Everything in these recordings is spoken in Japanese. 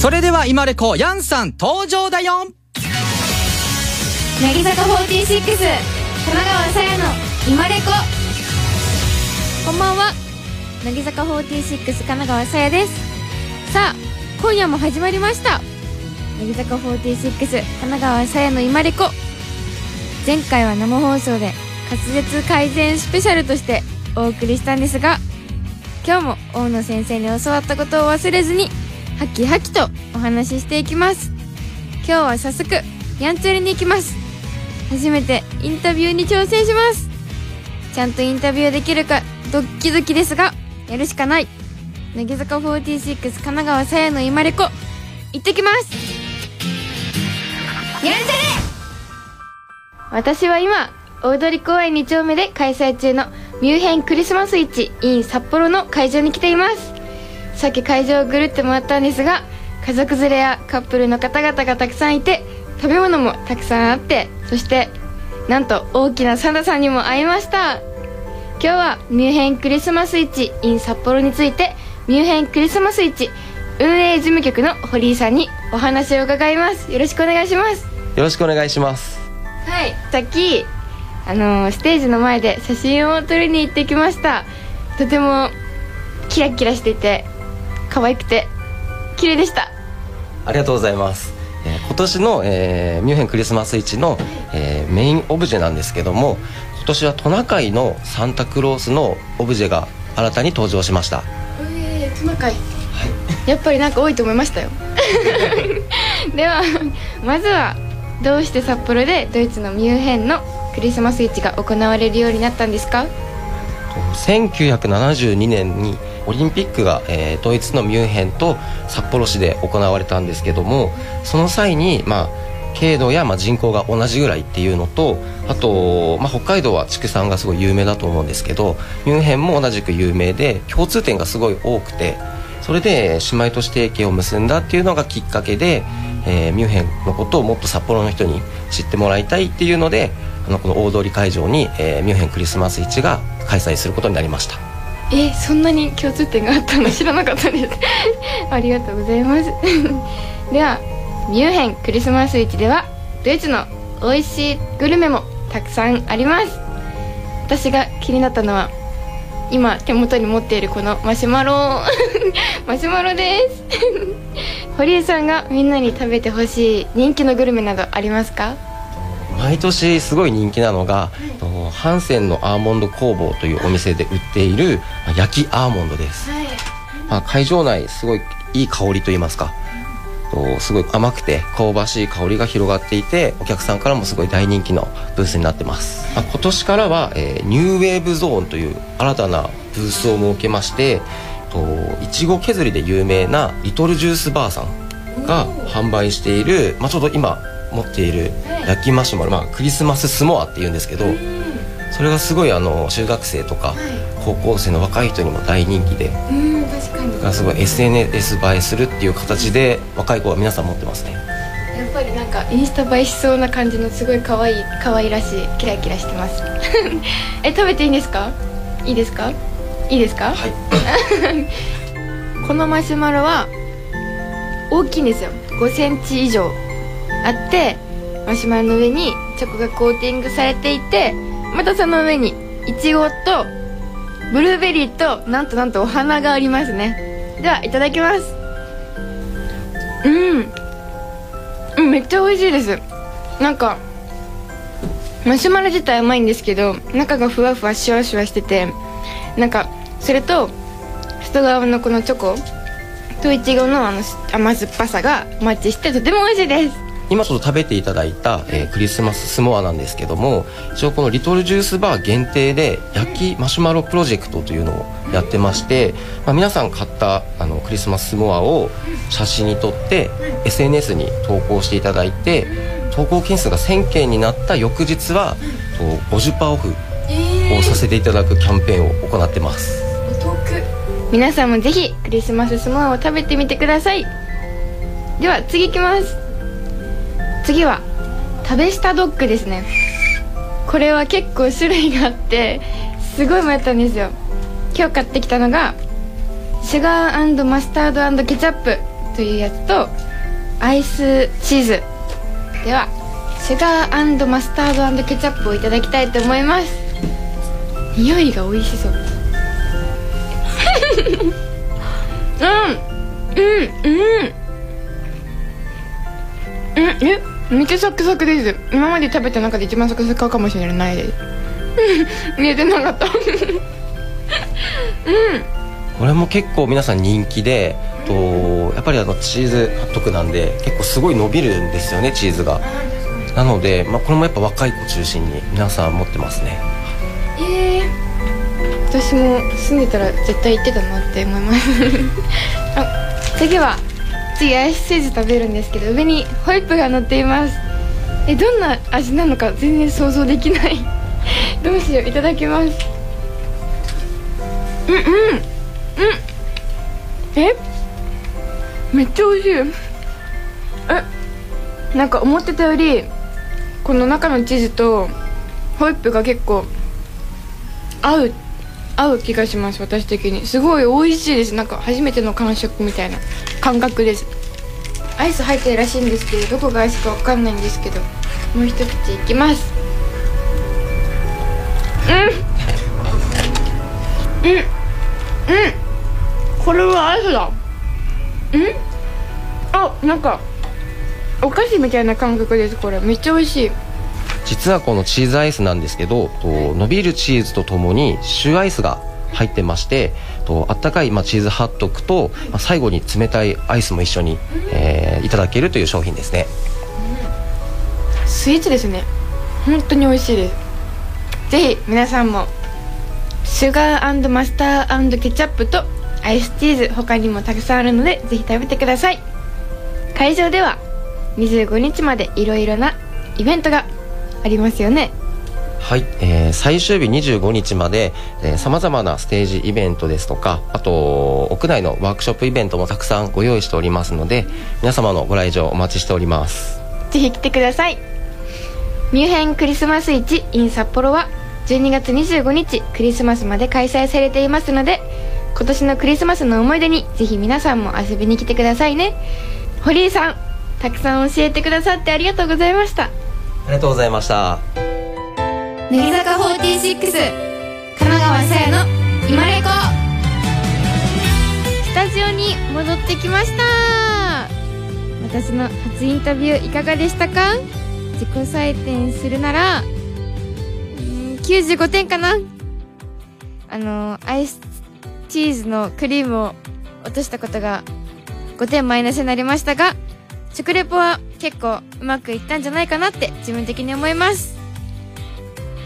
それでは今レコヤンさん登場だよ。乃木坂46神奈川さやの今レコ。こんばんは。乃木坂46神奈川さやです。さあ今夜も始まりました。乃木坂46神奈川さやの今レコ。前回は生放送で滑舌改善スペシャルとしてお送りしたんですが今日も大野先生に教わったことを忘れずにハキハキとお話ししていきます。今日は早速ヤンチャリに行きます。初めてインタビューに挑戦します。ちゃんとインタビューできるかドッキドキですがやるしかない。乃木坂46神奈川さやの今レコ行ってきます。やんちゃれ私は今大通公園2丁目で開催中のミューヘンクリスマス市 in 札幌の会場に来ています。さっき会場をぐるって回ったんですが家族連れやカップルの方々がたくさんいて食べ物もたくさんあってそしてなんと大きなサンタさんにも会いました。今日はミューヘンクリスマス市 in 札幌についてミューヘンクリスマス市運営事務局の堀井さんにお話を伺います。よろしくお願いします。よろしくお願いします。はいさっきあのーステージの前で写真を撮りに行ってきました。とてもキラキラしていて可愛くて綺麗でした。ありがとうございます、えー今年の、えーミュンヘンクリスマス市の、えーメインオブジェなんですけども今年はトナカイのサンタクロースのオブジェが新たに登場しました。えー、トナカイ。やっぱりなんか多いと思いましたよ。ではまずはどうして札幌でドイツのミュンヘンのクリスマス市が行われるようになったんですか？1972年にオリンピックが、えードイツのミュンヘンと札幌市で行われたんですけどもその際に、まあ、経度や、まあ、人口が同じぐらいっていうのとあと、まあ、北海道は畜産がすごい有名だと思うんですけどミュンヘンも同じく有名で共通点がすごい多くてそれで姉妹都市提携を結んだっていうのがきっかけで、えーミュンヘンのことをもっと札幌の人に知ってもらいたいっていうのであのこの大通り会場に、えーミュンヘンクリスマス市が開催することになりました。えそんなに共通点があったの？知らなかったです。ありがとうございます。ではミュンヘンクリスマス市ではドイツの美味しいグルメもたくさんあります。私が気になったのは今手元に持っているこのマシュマロ。マシュマロです。堀江さんがみんなに食べてほしい人気のグルメなどありますか？毎年すごい人気なのが、とハンセンのアーモンド工房というお店で売っているまあ焼きアーモンドです、はい。まあ、会場内すごいいい香りといいますか。とすごい甘くて香ばしい香りが広がっていてお客さんからもすごい大人気のブースになってます、まあ今年からは、えーニューウェーブゾーンという新たなブースを設けましてといちご削りで有名なリトルジュースバーさんが販売している、まあ、ちょうど今持っている焼きマシュマロ、まあ、クリスマススモアっていうんですけどそれがすごいあの中学生とか高校生の若い人にも大人気でうん確かに。だからすごい SNS 映えするっていう形で若い子は皆さん持ってますね。やっぱりなんかインスタ映えしそうな感じのすごい可愛い可愛らしいキラキラしてます。え食べていいんですか？いいですか？いいですか、はい。このマシュマロは大きいんですよ。5センチ以上あってマシュマロの上にチョコがコーティングされていてまたその上にイチゴとブルーベリーとなんとなんとお花がありますね。ではいただきます。うん。うんめっちゃ美味しいです。なんかマシュマロ自体甘いんですけど中がふわふわシュワシュワしててなんかそれと外側のこのチョコといちごのあの甘酸っぱさがマッチしてとても美味しいです。今ちょっと食べていただいた、えークリスマススモアなんですけども一応このリトルジュースバー限定で焼きマシュマロプロジェクトというのをやってまして、まあ、皆さん買ったあのクリスマススモアを写真に撮って SNS に投稿していただいて投稿件数が1000件になった翌日はと50%オフをさせていただくキャンペーンを行ってます。お得。皆さんもぜひクリスマススモアを食べてみてください。では次いきます次は食べしたドッグですね。これは結構種類があってすごい迷ったんですよ。今日買ってきたのがシュガーマスタードケチャップというやつとアイスチーズ。ではシュガーマスタードケチャップをいただきたいと思います。匂いが美味しそう。うんうんうん。うんえ？めっちゃサクサクです。今まで食べた中で一番サクサクかもしれない。で す見えてなかった。うん。これも結構皆さん人気でとやっぱりあのチーズハットクなんで結構すごい伸びるんですよねチーズが。なので、まあ、これもやっぱ若い子中心に皆さん持ってますね。ええー、私も住んでたら絶対行ってたなって思います。あ次は次アイスチーズ食べるんですけど上にホイップが乗っています。えどんな味なのか全然想像できない。どうしよういただきます。うんうん。うん。え？めっちゃ美味しい。え？なんか思ってたよりこの中のチーズとホイップが結構合う合う気がします私的に。すごい美味しいです。なんか初めての感触みたいな。感覚です。アイス入ってるらしいんですけどどこがアイスか分かんないんですけどもう一口いきます。うん。うん。うん。これはアイスだ。うん？あなんかお菓子みたいな感覚ですこれ。めっちゃ美味しい実はこのチーズアイスなんですけどと伸びるチーズとともにシューアイスが入ってましてあったかい、まあ、チーズハットクと、まあ、最後に冷たいアイスも一緒に、えー、いただけるという商品ですね、うん、スイーツですね。本当に美味しいです。ぜひ皆さんもシュガーマスターケチャップとアイスチーズ他にもたくさんあるのでぜひ食べてください。会場では25日までいろいろなイベントがありますよね。はい、えー、最終日25日までさまざまなステージイベントですとかあと屋内のワークショップイベントもたくさんご用意しておりますので皆様のご来場お待ちしております。ぜひ来てください。ミューヘンクリスマス市 in 札幌は12月25日クリスマスまで開催されていますので今年のクリスマスの思い出にぜひ皆さんも遊びに来てくださいね。堀井さんたくさん教えてくださってありがとうございました。ありがとうございました。乃木坂46神奈川さやの今レコスタジオに戻ってきました。私の初インタビューいかがでしたか？自己採点するなら95点かな。あのアイスチーズのクリームを落としたことが5点マイナスになりましたが食レポは結構うまくいったんじゃないかなって自分的に思います。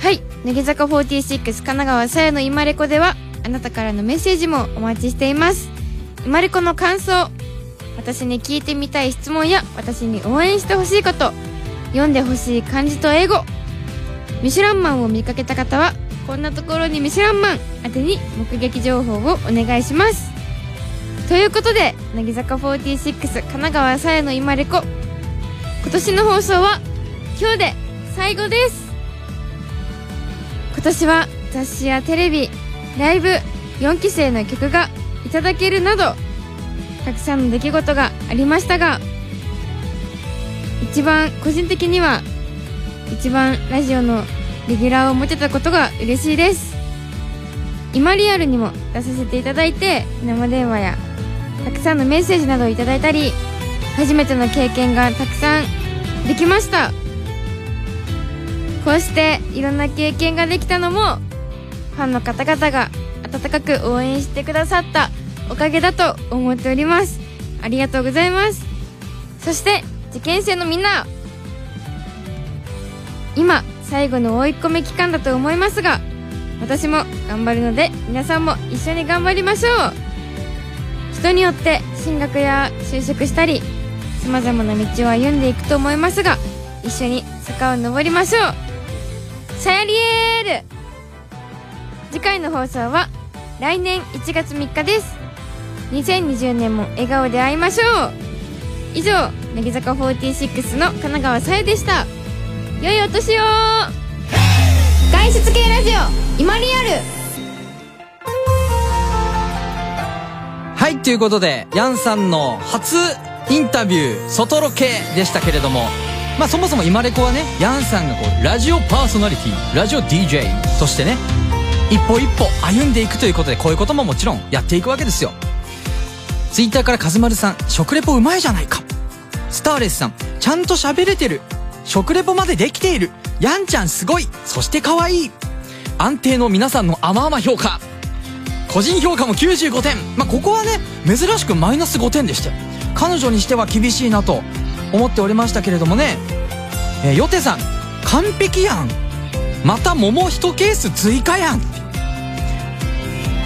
はい。乃木坂46神奈川さやの今レコではあなたからのメッセージもお待ちしています。今レコの感想私に聞いてみたい質問や私に応援してほしいこと読んでほしい漢字と英語。ミシュランマンを見かけた方はこんなところにミシュランマン宛てに目撃情報をお願いします。ということで乃木坂46神奈川さやの今レコ。今年の放送は今日で最後です。今年は雑誌やテレビライブ4期生の曲がいただけるなどたくさんの出来事がありましたが一番個人的には一番ラジオのレギュラーを持てたことが嬉しいです。今リアルにも出させていただいて生電話やたくさんのメッセージなどをいただいたり初めての経験がたくさんできました。こうしていろんな経験ができたのもファンの方々が温かく応援してくださったおかげだと思っております。ありがとうございます。そして受験生のみんな今最後の追い込み期間だと思いますが私も頑張るので皆さんも一緒に頑張りましょう。人によって進学や就職したりさまざまな道を歩んでいくと思いますが一緒に坂を登りましょう。さやりえーる次回の放送は来年1月3日です。2020年も笑顔で会いましょう。以上乃木坂46の神奈川さやでした。良いお年を。外出系ラジオ今リアル。はいということでヤンさんの初インタビュー外ロケでしたけれどもまあそもそも今レコはねヤンさんがこうラジオパーソナリティラジオ DJ としてね一歩一歩歩んでいくということでこういうことももちろんやっていくわけですよ。ツイッターからカズマルさん食レポうまいじゃないか。スターレスさんちゃんと喋れてる。食レポまでできている。ヤンちゃんすごい。そして可愛い。安定の皆さんの甘々評価。個人評価も95点。まあここはね珍しくマイナス5点でしたよ。彼女にしては厳しいなと思っておりましたけれどもね。えー、ヨテさん完璧やん。また桃1ケース追加やん。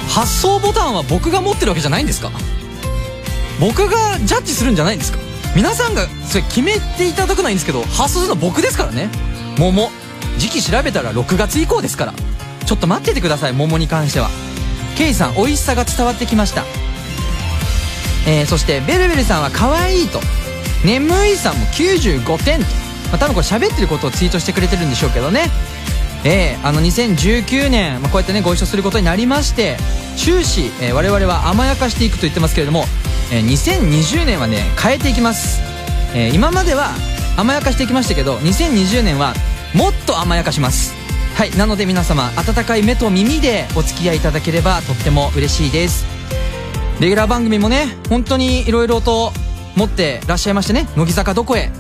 発送ボタンは僕が持ってるわけじゃないんですか？僕がジャッジするんじゃないんですか？皆さんがそれ決めていただくのはいいんですけど発送するのは僕ですからね。桃。時期調べたら6月以降ですから。ちょっと待っててください桃に関しては。ケイさん美味しさが伝わってきました。えー、そしてベルベルさんは可愛いと。眠いさんも95点と、まあ、多分これ喋ってることをツイートしてくれてるんでしょうけどね。えー、あの2019年、まあ、こうやってねご一緒することになりまして終始、えー、我々は甘やかしていくと言ってますけれども、えー、2020年はね変えていきます、えー、今までは甘やかしていきましたけど2020年はもっと甘やかします。はいなので皆様温かい目と耳でお付き合いいただければとっても嬉しいです。レギュラー番組もね本当にいろいろと持ってらっしゃいましてね乃木坂どこへ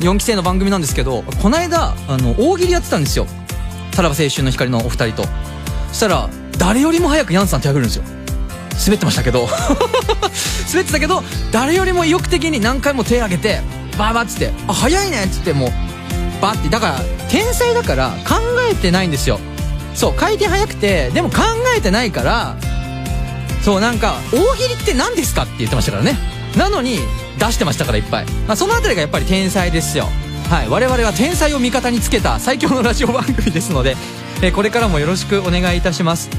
4期生の番組なんですけどこの間あの大喜利やってたんですよ。さらば青春の光のお二人と。そしたら誰よりも早くヤンさん手挙げるんですよ。滑ってましたけど。滑ってたけど誰よりも意欲的に何回も手挙げてバーバーっつって「あ早いね」っつってもうバッてだから天才だから考えてないんですよ。そう回転速くてでも考えてないからそうなんか大喜利って何ですかって言ってましたからね。なのに出してましたからいっぱい、まあ、その辺りがやっぱり天才ですよ。はい我々は天才を味方につけた最強のラジオ番組ですので、えこれからもよろしくお願いいたします。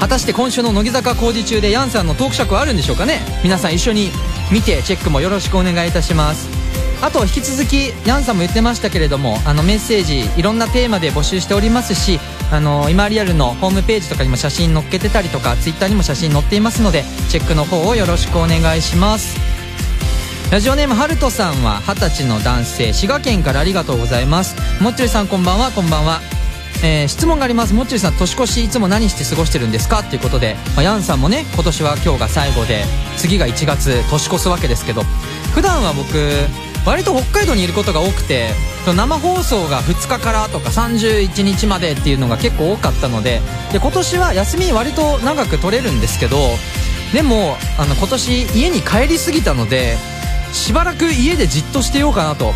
果たして今週の乃木坂工事中でヤンさんのトーク尺はあるんでしょうかね。皆さん一緒に見てチェックもよろしくお願いいたします。あと引き続きヤンさんも言ってましたけれどもあのメッセージいろんなテーマで募集しておりますしあの今リアルのホームページとかにも写真載っけてたりとかツイッターにも写真載っていますのでチェックの方をよろしくお願いします。ラジオネームはるとさんは二十歳の男性滋賀県からありがとうございます。もっちりさんこんばんはこんばんは。えー、質問があります。もっちりさん年越しいつも何して過ごしてるんですか？ということで、まあ、ヤンさんもね今年は今日が最後で次が1月年越すわけですけど。普段は僕割と北海道にいることが多くて生放送が2日からとか31日までっていうのが結構多かったのでで今年は休み割と長く取れるんですけどでもあの今年家に帰りすぎたのでしばらく家でじっとしてようかなと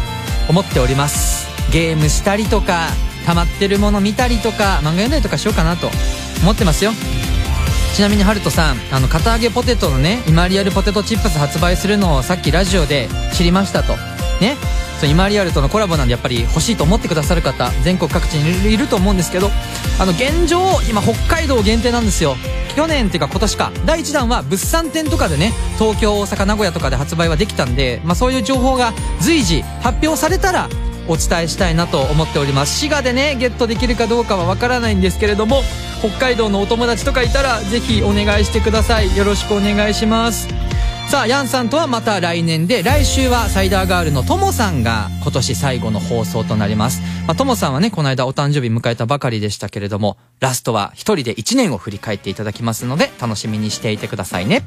思っております。ゲームしたりとか溜まってるもの見たりとか漫画読んだりとかしようかなと思ってますよ。ちなみにハルトさんあの片揚げポテトのね今リアルポテトチップス発売するのをさっきラジオで知りましたと。ね。そう今リアルとのコラボなんでやっぱり欲しいと思ってくださる方全国各地にいると思うんですけどあの現状今北海道限定なんですよ。去年っていうか今年か第1弾は物産展とかでね東京大阪名古屋とかで発売はできたんで、まあ、そういう情報が随時発表されたらお伝えしたいなと思っております。滋賀でねゲットできるかどうかはわからないんですけれども北海道のお友達とかいたらぜひお願いしてください。よろしくお願いします。さあヤンさんとはまた来年で来週はサイダーガールのともさんが今年最後の放送となります。まあ、ともさんはねこの間お誕生日迎えたばかりでしたけれどもラストは一人で一年を振り返っていただきますので楽しみにしていてくださいね。